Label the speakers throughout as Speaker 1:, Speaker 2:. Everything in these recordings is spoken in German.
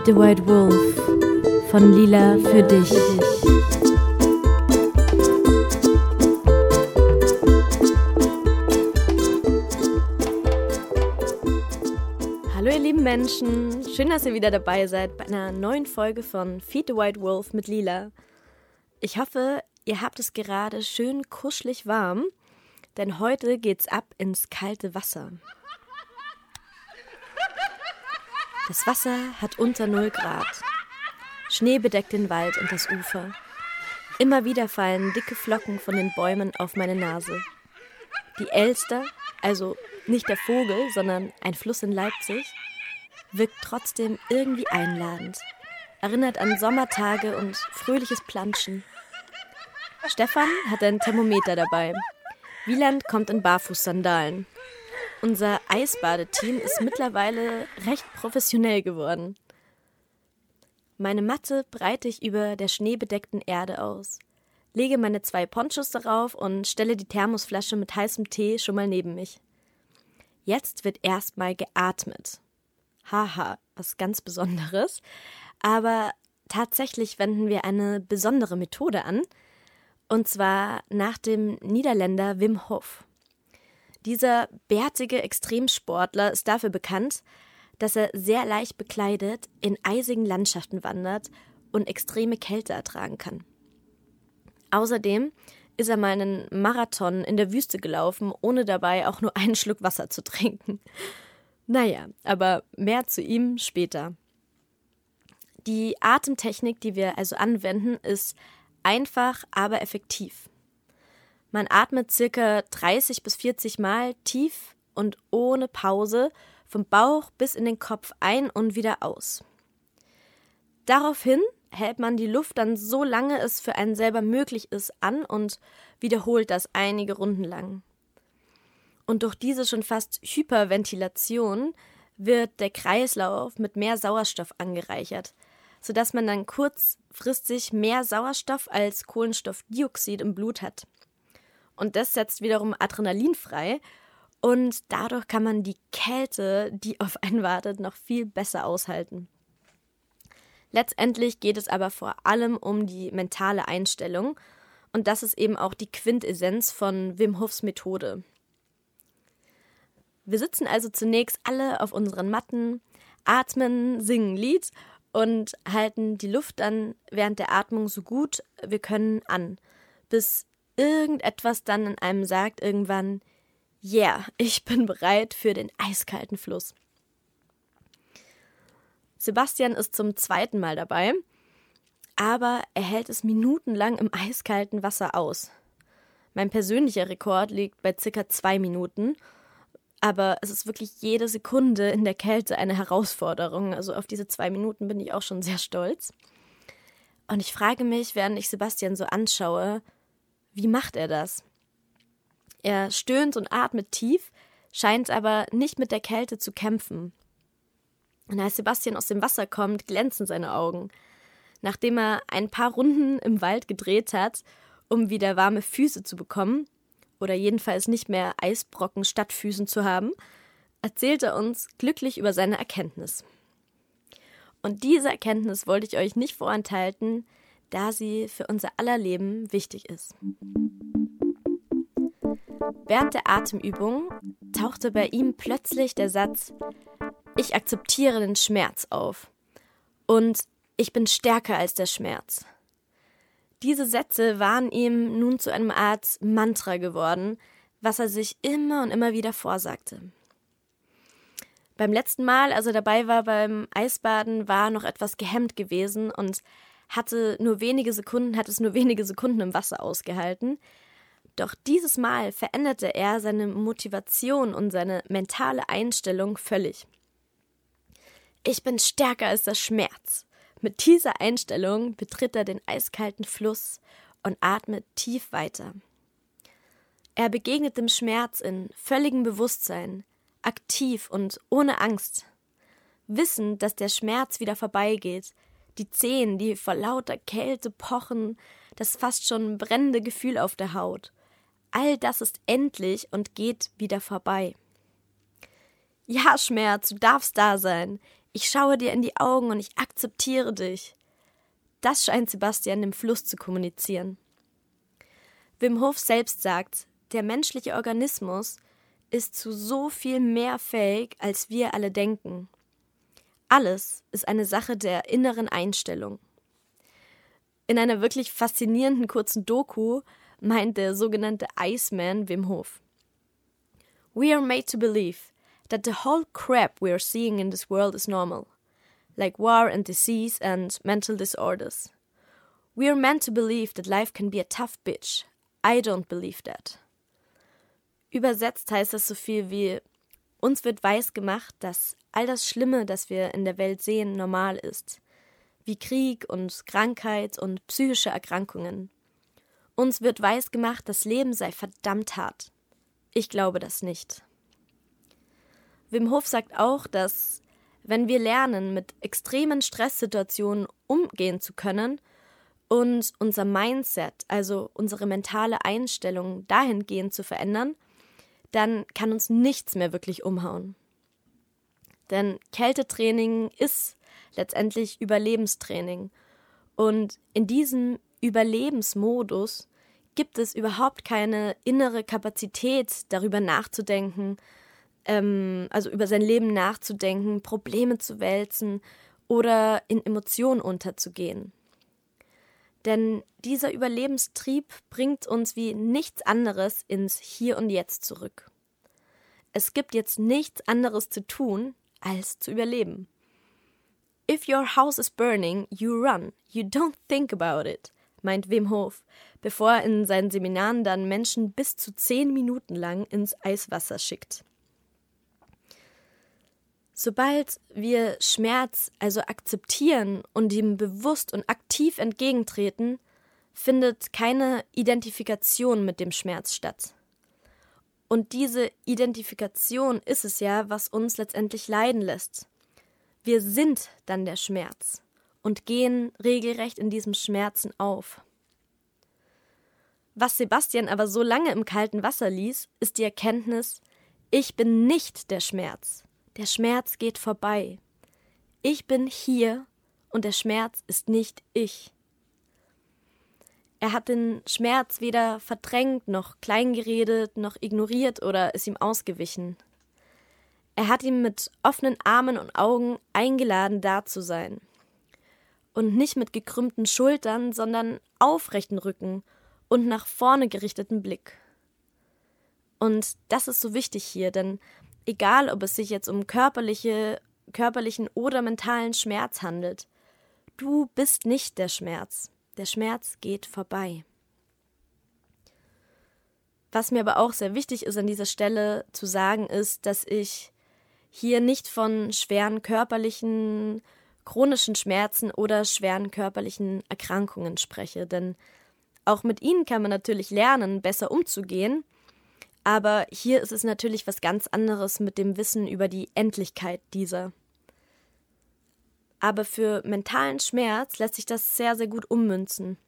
Speaker 1: Feed the White Wolf von Lila für dich. Hallo ihr lieben Menschen, schön, dass ihr wieder dabei seid bei einer neuen Folge von Feed the White Wolf mit Lila. Ich hoffe, ihr habt es gerade schön kuschelig warm, denn heute geht's ab ins kalte Wasser. Das Wasser hat unter 0 Grad. Schnee bedeckt den Wald und das Ufer. Immer wieder fallen dicke Flocken von den Bäumen auf meine Nase. Die Elster, also nicht der Vogel, sondern ein Fluss in Leipzig, wirkt trotzdem irgendwie einladend, erinnert an Sommertage und fröhliches Planschen. Stefan hat ein Thermometer dabei. Wieland kommt in Barfußsandalen. Unser Eisbadeteam ist mittlerweile recht professionell geworden. Meine Matte breite ich über der schneebedeckten Erde aus, lege meine zwei Ponchos darauf und stelle die Thermosflasche mit heißem Tee schon mal neben mich. Jetzt wird erstmal geatmet. Haha, was ganz Besonderes. Aber tatsächlich wenden wir eine besondere Methode an, und zwar nach dem Niederländer Wim Hof. Dieser bärtige Extremsportler ist dafür bekannt, dass er sehr leicht bekleidet in eisigen Landschaften wandert und extreme Kälte ertragen kann. Außerdem ist er mal einen Marathon in der Wüste gelaufen, ohne dabei auch nur einen Schluck Wasser zu trinken. Naja, aber mehr zu ihm später. Die Atemtechnik, die wir also anwenden, ist einfach, aber effektiv. Man atmet circa 30 bis 40 Mal tief und ohne Pause vom Bauch bis in den Kopf ein und wieder aus. Daraufhin hält man die Luft dann so lange es für einen selber möglich ist an und wiederholt das einige Runden lang. Und durch diese schon fast Hyperventilation wird der Kreislauf mit mehr Sauerstoff angereichert, sodass man dann kurzfristig mehr Sauerstoff als Kohlenstoffdioxid im Blut hat. Und das setzt wiederum Adrenalin frei. Und dadurch kann man die Kälte, die auf einen wartet, noch viel besser aushalten. Letztendlich geht es aber vor allem um die mentale Einstellung. Und das ist eben auch die Quintessenz von Wim Hofs Methode. Wir sitzen also zunächst alle auf unseren Matten, atmen, singen Lied und halten die Luft dann während der Atmung so gut wir können an, bis irgendetwas dann in einem sagt irgendwann, yeah, ich bin bereit für den eiskalten Fluss. Sebastian ist zum zweiten Mal dabei, aber er hält es minutenlang im eiskalten Wasser aus. Mein persönlicher Rekord liegt bei circa zwei Minuten, aber es ist wirklich jede Sekunde in der Kälte eine Herausforderung. Also auf diese zwei Minuten bin ich auch schon sehr stolz. Und ich frage mich, während ich Sebastian so anschaue, wie macht er das? Er stöhnt und atmet tief, scheint aber nicht mit der Kälte zu kämpfen. Und als Sebastian aus dem Wasser kommt, glänzen seine Augen. Nachdem er ein paar Runden im Wald gedreht hat, um wieder warme Füße zu bekommen, oder jedenfalls nicht mehr Eisbrocken statt Füßen zu haben, erzählt er uns glücklich über seine Erkenntnis. Und diese Erkenntnis wollte ich euch nicht vorenthalten, da sie für unser aller Leben wichtig ist. Während der Atemübung tauchte bei ihm plötzlich der Satz Ich akzeptiere den Schmerz auf und ich bin stärker als der Schmerz. Diese Sätze waren ihm nun zu einem Art Mantra geworden, was er sich immer und immer wieder vorsagte. Beim letzten Mal, als er dabei war beim Eisbaden, war er noch etwas gehemmt gewesen und hatte nur wenige Sekunden, hat es nur wenige Sekunden im Wasser ausgehalten. Doch dieses Mal veränderte er seine Motivation und seine mentale Einstellung völlig. Ich bin stärker als der Schmerz. Mit dieser Einstellung betritt er den eiskalten Fluss und atmet tief weiter. Er begegnet dem Schmerz in völligem Bewusstsein, aktiv und ohne Angst, wissend, dass der Schmerz wieder vorbeigeht, die Zehen, die vor lauter Kälte pochen, das fast schon brennende Gefühl auf der Haut. All das ist endlich und geht wieder vorbei. Ja, Schmerz, du darfst da sein. Ich schaue dir in die Augen und ich akzeptiere dich. Das scheint Sebastian im Fluss zu kommunizieren. Wim Hof selbst sagt, der menschliche Organismus ist zu so viel mehr fähig, als wir alle denken. Alles ist eine Sache der inneren Einstellung. In einer wirklich faszinierenden kurzen Doku meint der sogenannte Iceman Wim Hof. We are made to believe that the whole crap we are seeing in this world is normal, like war and disease and mental disorders. We are meant to believe that life can be a tough bitch. I don't believe that. Übersetzt heißt das so viel wie uns wird weiß gemacht, dass all das Schlimme, das wir in der Welt sehen, normal ist, wie Krieg und Krankheit und psychische Erkrankungen. Uns wird weiß gemacht, das Leben sei verdammt hart. Ich glaube das nicht. Wim Hof sagt auch, dass wenn wir lernen, mit extremen Stresssituationen umgehen zu können und unser Mindset, also unsere mentale Einstellung dahingehend zu verändern, dann kann uns nichts mehr wirklich umhauen. Denn Kältetraining ist letztendlich Überlebenstraining. Und in diesem Überlebensmodus gibt es überhaupt keine innere Kapazität, darüber nachzudenken, ähm, also über sein Leben nachzudenken, Probleme zu wälzen oder in Emotionen unterzugehen. Denn dieser Überlebenstrieb bringt uns wie nichts anderes ins Hier und Jetzt zurück. Es gibt jetzt nichts anderes zu tun, als zu überleben. If your house is burning, you run. You don't think about it, meint Wim Hof, bevor er in seinen Seminaren dann Menschen bis zu zehn Minuten lang ins Eiswasser schickt. Sobald wir Schmerz also akzeptieren und ihm bewusst und aktiv entgegentreten, findet keine Identifikation mit dem Schmerz statt. Und diese Identifikation ist es ja, was uns letztendlich leiden lässt. Wir sind dann der Schmerz und gehen regelrecht in diesem Schmerzen auf. Was Sebastian aber so lange im kalten Wasser ließ, ist die Erkenntnis, ich bin nicht der Schmerz. Der Schmerz geht vorbei. Ich bin hier und der Schmerz ist nicht ich. Er hat den Schmerz weder verdrängt, noch kleingeredet, noch ignoriert oder ist ihm ausgewichen. Er hat ihn mit offenen Armen und Augen eingeladen, da zu sein. Und nicht mit gekrümmten Schultern, sondern aufrechten Rücken und nach vorne gerichteten Blick. Und das ist so wichtig hier, denn egal ob es sich jetzt um körperliche, körperlichen oder mentalen Schmerz handelt. Du bist nicht der Schmerz. Der Schmerz geht vorbei. Was mir aber auch sehr wichtig ist an dieser Stelle zu sagen, ist, dass ich hier nicht von schweren körperlichen, chronischen Schmerzen oder schweren körperlichen Erkrankungen spreche, denn auch mit ihnen kann man natürlich lernen, besser umzugehen aber hier ist es natürlich was ganz anderes mit dem Wissen über die Endlichkeit dieser. Aber für mentalen Schmerz lässt sich das sehr, sehr gut ummünzen.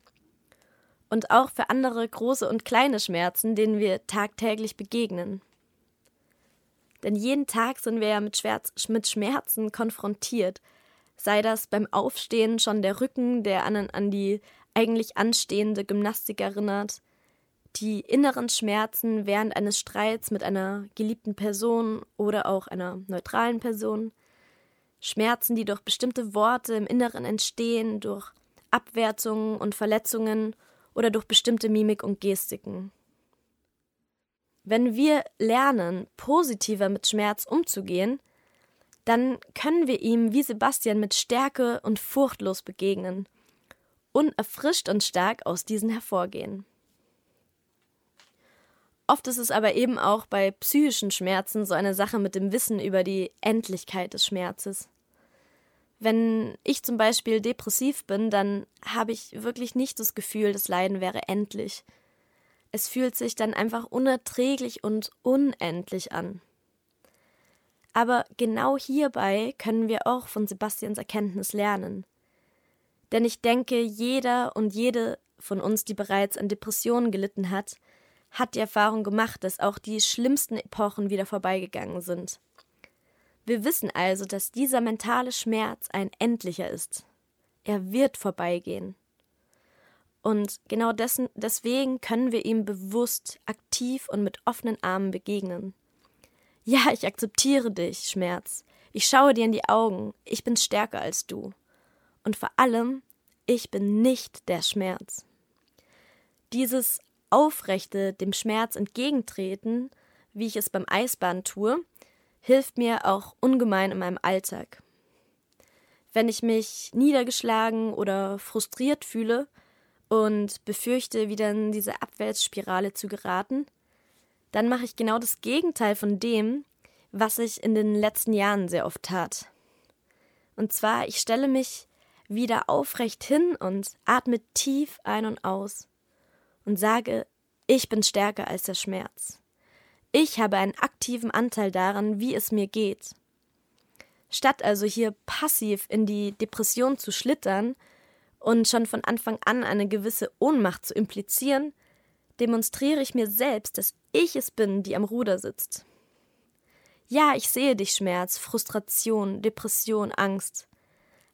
Speaker 1: Und auch für andere große und kleine Schmerzen, denen wir tagtäglich begegnen. Denn jeden Tag sind wir ja mit, Schmerz, mit Schmerzen konfrontiert. Sei das beim Aufstehen schon der Rücken, der an, an die eigentlich anstehende Gymnastik erinnert, die inneren Schmerzen während eines Streits mit einer geliebten Person oder auch einer neutralen Person, Schmerzen, die durch bestimmte Worte im Inneren entstehen, durch Abwertungen und Verletzungen oder durch bestimmte Mimik und Gestiken. Wenn wir lernen, positiver mit Schmerz umzugehen, dann können wir ihm wie Sebastian mit Stärke und furchtlos begegnen und erfrischt und stark aus diesen hervorgehen. Oft ist es aber eben auch bei psychischen Schmerzen so eine Sache mit dem Wissen über die Endlichkeit des Schmerzes. Wenn ich zum Beispiel depressiv bin, dann habe ich wirklich nicht das Gefühl, das Leiden wäre endlich. Es fühlt sich dann einfach unerträglich und unendlich an. Aber genau hierbei können wir auch von Sebastians Erkenntnis lernen. Denn ich denke, jeder und jede von uns, die bereits an Depressionen gelitten hat, hat die Erfahrung gemacht, dass auch die schlimmsten Epochen wieder vorbeigegangen sind. Wir wissen also, dass dieser mentale Schmerz ein endlicher ist. Er wird vorbeigehen. Und genau dessen, deswegen können wir ihm bewusst, aktiv und mit offenen Armen begegnen. Ja, ich akzeptiere dich, Schmerz. Ich schaue dir in die Augen. Ich bin stärker als du. Und vor allem, ich bin nicht der Schmerz. Dieses aufrechte, dem Schmerz entgegentreten, wie ich es beim Eisbahn tue, hilft mir auch ungemein in meinem Alltag. Wenn ich mich niedergeschlagen oder frustriert fühle und befürchte, wieder in diese Abwärtsspirale zu geraten, dann mache ich genau das Gegenteil von dem, was ich in den letzten Jahren sehr oft tat. Und zwar, ich stelle mich wieder aufrecht hin und atme tief ein und aus und sage, ich bin stärker als der Schmerz. Ich habe einen aktiven Anteil daran, wie es mir geht. Statt also hier passiv in die Depression zu schlittern und schon von Anfang an eine gewisse Ohnmacht zu implizieren, demonstriere ich mir selbst, dass ich es bin, die am Ruder sitzt. Ja, ich sehe dich Schmerz, Frustration, Depression, Angst.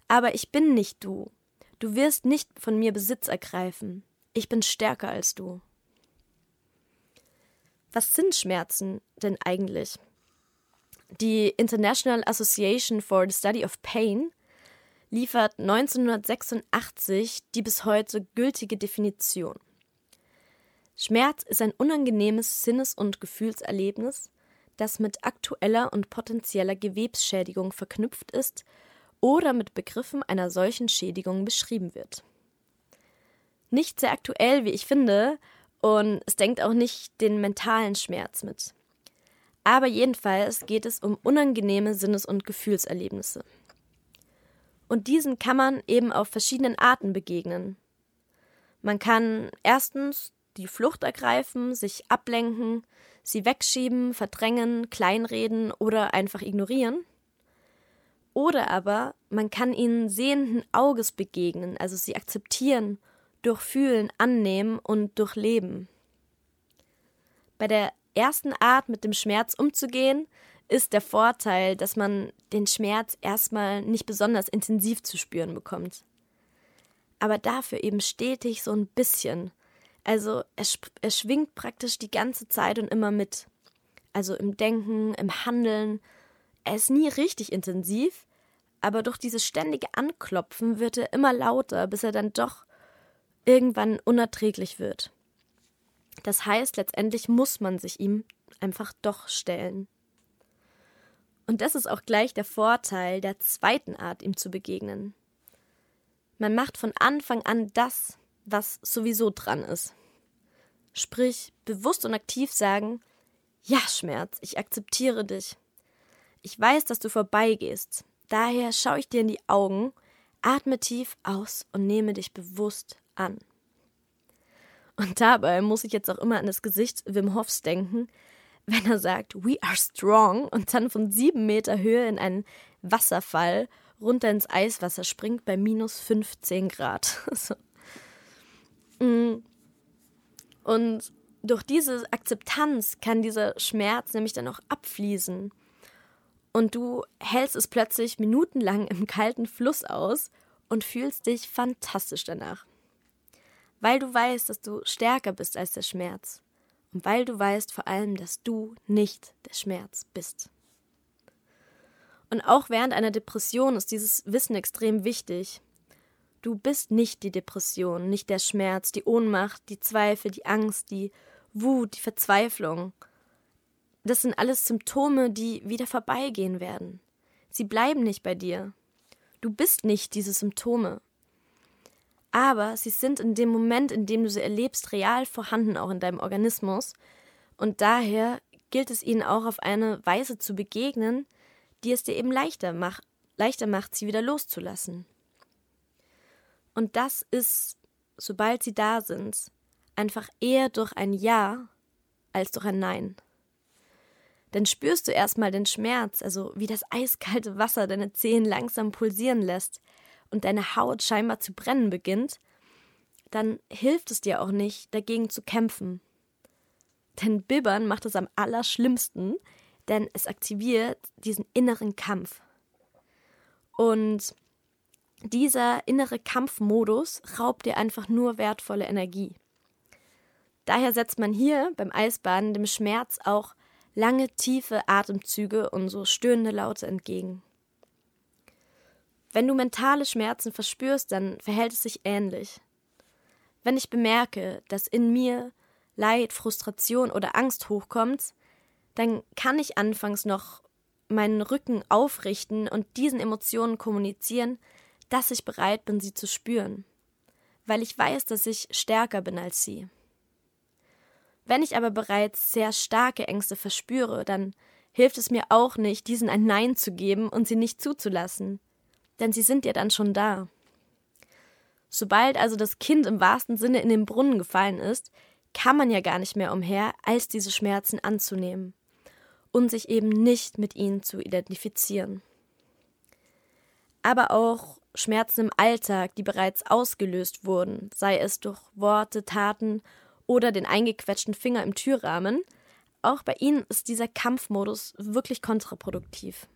Speaker 1: Aber ich bin nicht du. Du wirst nicht von mir Besitz ergreifen. Ich bin stärker als du. Was sind Schmerzen denn eigentlich? Die International Association for the Study of Pain liefert 1986 die bis heute gültige Definition. Schmerz ist ein unangenehmes Sinnes- und Gefühlserlebnis, das mit aktueller und potenzieller Gewebsschädigung verknüpft ist oder mit Begriffen einer solchen Schädigung beschrieben wird. Nicht sehr aktuell, wie ich finde, und es denkt auch nicht den mentalen Schmerz mit. Aber jedenfalls geht es um unangenehme Sinnes- und Gefühlserlebnisse. Und diesen kann man eben auf verschiedenen Arten begegnen. Man kann erstens die Flucht ergreifen, sich ablenken, sie wegschieben, verdrängen, kleinreden oder einfach ignorieren. Oder aber man kann ihnen sehenden Auges begegnen, also sie akzeptieren durchfühlen, annehmen und durchleben. Bei der ersten Art, mit dem Schmerz umzugehen, ist der Vorteil, dass man den Schmerz erstmal nicht besonders intensiv zu spüren bekommt. Aber dafür eben stetig so ein bisschen. Also er, er schwingt praktisch die ganze Zeit und immer mit. Also im Denken, im Handeln. Er ist nie richtig intensiv, aber durch dieses ständige Anklopfen wird er immer lauter, bis er dann doch irgendwann unerträglich wird. Das heißt, letztendlich muss man sich ihm einfach doch stellen. Und das ist auch gleich der Vorteil der zweiten Art, ihm zu begegnen. Man macht von Anfang an das, was sowieso dran ist. Sprich, bewusst und aktiv sagen, ja, Schmerz, ich akzeptiere dich. Ich weiß, dass du vorbeigehst. Daher schaue ich dir in die Augen, atme tief aus und nehme dich bewusst an. Und dabei muss ich jetzt auch immer an das Gesicht Wim Hofs denken, wenn er sagt, we are strong und dann von sieben Meter Höhe in einen Wasserfall runter ins Eiswasser springt bei minus 15 Grad. Mm. Und durch diese Akzeptanz kann dieser Schmerz nämlich dann auch abfließen. Und du hältst es plötzlich minutenlang im kalten Fluss aus und fühlst dich fantastisch danach weil du weißt, dass du stärker bist als der Schmerz und weil du weißt vor allem, dass du nicht der Schmerz bist. Und auch während einer Depression ist dieses Wissen extrem wichtig. Du bist nicht die Depression, nicht der Schmerz, die Ohnmacht, die Zweifel, die Angst, die Wut, die Verzweiflung. Das sind alles Symptome, die wieder vorbeigehen werden. Sie bleiben nicht bei dir. Du bist nicht diese Symptome aber sie sind in dem Moment, in dem du sie erlebst, real vorhanden auch in deinem Organismus. Und daher gilt es ihnen auch auf eine Weise zu begegnen, die es dir eben leichter, mach, leichter macht, sie wieder loszulassen. Und das ist, sobald sie da sind, einfach eher durch ein Ja als durch ein Nein. Dann spürst du erstmal den Schmerz, also wie das eiskalte Wasser deine Zehen langsam pulsieren lässt, und deine Haut scheinbar zu brennen beginnt, dann hilft es dir auch nicht, dagegen zu kämpfen. Denn Bibbern macht es am allerschlimmsten. denn es aktiviert diesen inneren Kampf. Und dieser innere Kampfmodus raubt dir einfach nur wertvolle Energie. Daher setzt man hier beim Eisbaden dem Schmerz auch lange tiefe Atemzüge und so stöhnende Laute entgegen. Wenn du mentale Schmerzen verspürst, dann verhält es sich ähnlich. Wenn ich bemerke, dass in mir Leid, Frustration oder Angst hochkommt, dann kann ich anfangs noch meinen Rücken aufrichten und diesen Emotionen kommunizieren, dass ich bereit bin, sie zu spüren, weil ich weiß, dass ich stärker bin als sie. Wenn ich aber bereits sehr starke Ängste verspüre, dann hilft es mir auch nicht, diesen ein Nein zu geben und sie nicht zuzulassen, denn sie sind ja dann schon da. Sobald also das Kind im wahrsten Sinne in den Brunnen gefallen ist, kann man ja gar nicht mehr umher, als diese Schmerzen anzunehmen und sich eben nicht mit ihnen zu identifizieren. Aber auch Schmerzen im Alltag, die bereits ausgelöst wurden, sei es durch Worte, Taten oder den eingequetschten Finger im Türrahmen, auch bei ihnen ist dieser Kampfmodus wirklich kontraproduktiv.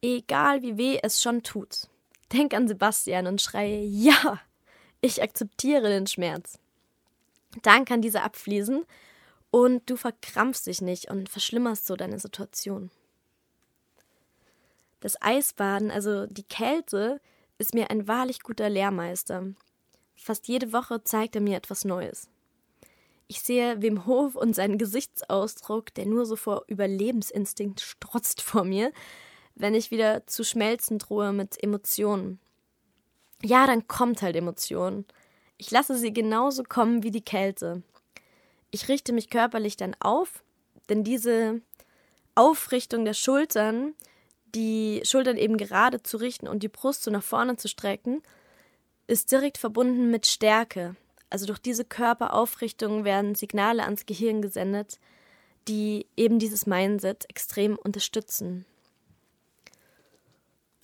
Speaker 1: Egal wie weh es schon tut, denk an Sebastian und schreie Ja, ich akzeptiere den Schmerz. Dann kann dieser abfließen und du verkrampfst dich nicht und verschlimmerst so deine Situation. Das Eisbaden, also die Kälte, ist mir ein wahrlich guter Lehrmeister. Fast jede Woche zeigt er mir etwas Neues. Ich sehe Wim Hof und seinen Gesichtsausdruck, der nur so vor Überlebensinstinkt strotzt vor mir, wenn ich wieder zu schmelzen drohe mit Emotionen. Ja, dann kommt halt Emotionen. Ich lasse sie genauso kommen wie die Kälte. Ich richte mich körperlich dann auf, denn diese Aufrichtung der Schultern, die Schultern eben gerade zu richten und die Brust so nach vorne zu strecken, ist direkt verbunden mit Stärke. Also durch diese Körperaufrichtung werden Signale ans Gehirn gesendet, die eben dieses Mindset extrem unterstützen.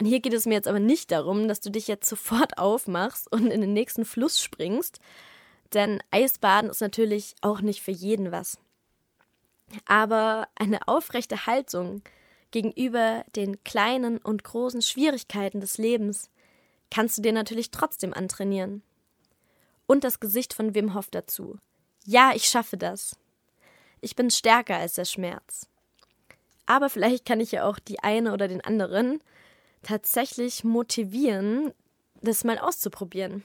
Speaker 1: Und hier geht es mir jetzt aber nicht darum, dass du dich jetzt sofort aufmachst und in den nächsten Fluss springst, denn Eisbaden ist natürlich auch nicht für jeden was. Aber eine aufrechte Haltung gegenüber den kleinen und großen Schwierigkeiten des Lebens kannst du dir natürlich trotzdem antrainieren. Und das Gesicht von Wim Hof dazu. Ja, ich schaffe das. Ich bin stärker als der Schmerz. Aber vielleicht kann ich ja auch die eine oder den anderen tatsächlich motivieren, das mal auszuprobieren.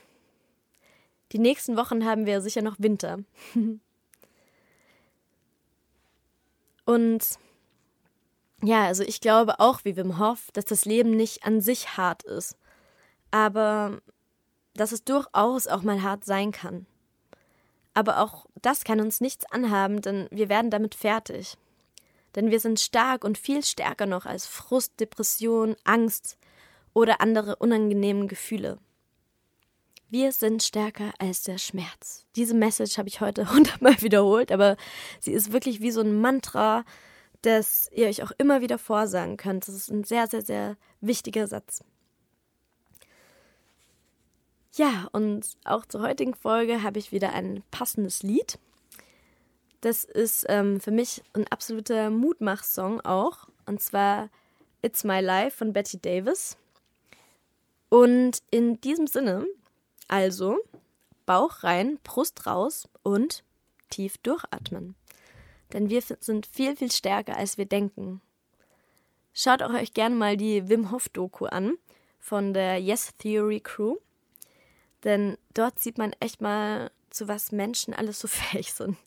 Speaker 1: Die nächsten Wochen haben wir sicher noch Winter. Und ja, also ich glaube auch wie Wim Hof, dass das Leben nicht an sich hart ist, aber dass es durchaus auch mal hart sein kann. Aber auch das kann uns nichts anhaben, denn wir werden damit fertig. Denn wir sind stark und viel stärker noch als Frust, Depression, Angst oder andere unangenehme Gefühle. Wir sind stärker als der Schmerz. Diese Message habe ich heute hundertmal wiederholt, aber sie ist wirklich wie so ein Mantra, das ihr euch auch immer wieder vorsagen könnt. Das ist ein sehr, sehr, sehr wichtiger Satz. Ja, und auch zur heutigen Folge habe ich wieder ein passendes Lied. Das ist ähm, für mich ein absoluter Mutmach-Song auch. Und zwar It's My Life von Betty Davis. Und in diesem Sinne also Bauch rein, Brust raus und tief durchatmen. Denn wir sind viel, viel stärker, als wir denken. Schaut auch euch gerne mal die Wim Hof Doku an von der Yes Theory Crew. Denn dort sieht man echt mal, zu was Menschen alles so fähig sind.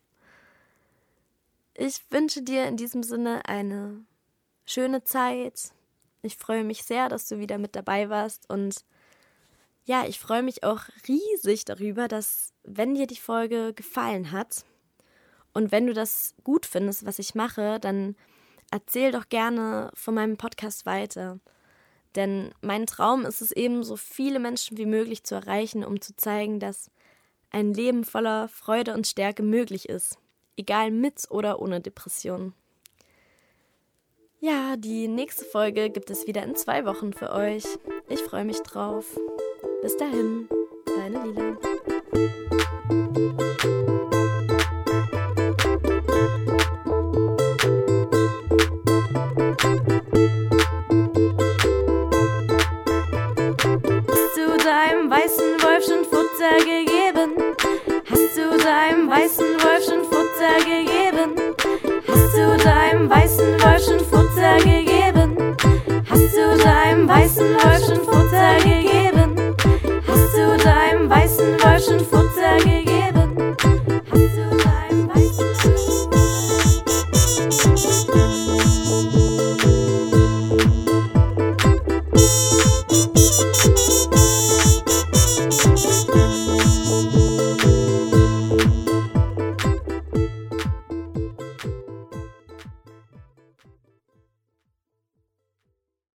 Speaker 1: Ich wünsche dir in diesem Sinne eine schöne Zeit. Ich freue mich sehr, dass du wieder mit dabei warst und ja, ich freue mich auch riesig darüber, dass, wenn dir die Folge gefallen hat und wenn du das gut findest, was ich mache, dann erzähl doch gerne von meinem Podcast weiter. Denn mein Traum ist es eben, so viele Menschen wie möglich zu erreichen, um zu zeigen, dass ein Leben voller Freude und Stärke möglich ist, egal mit oder ohne Depression. Ja, die nächste Folge gibt es wieder in zwei Wochen für euch. Ich freue mich drauf. Bis dahin, deine Lila. deinem weißen Wolf schon Futter gegeben.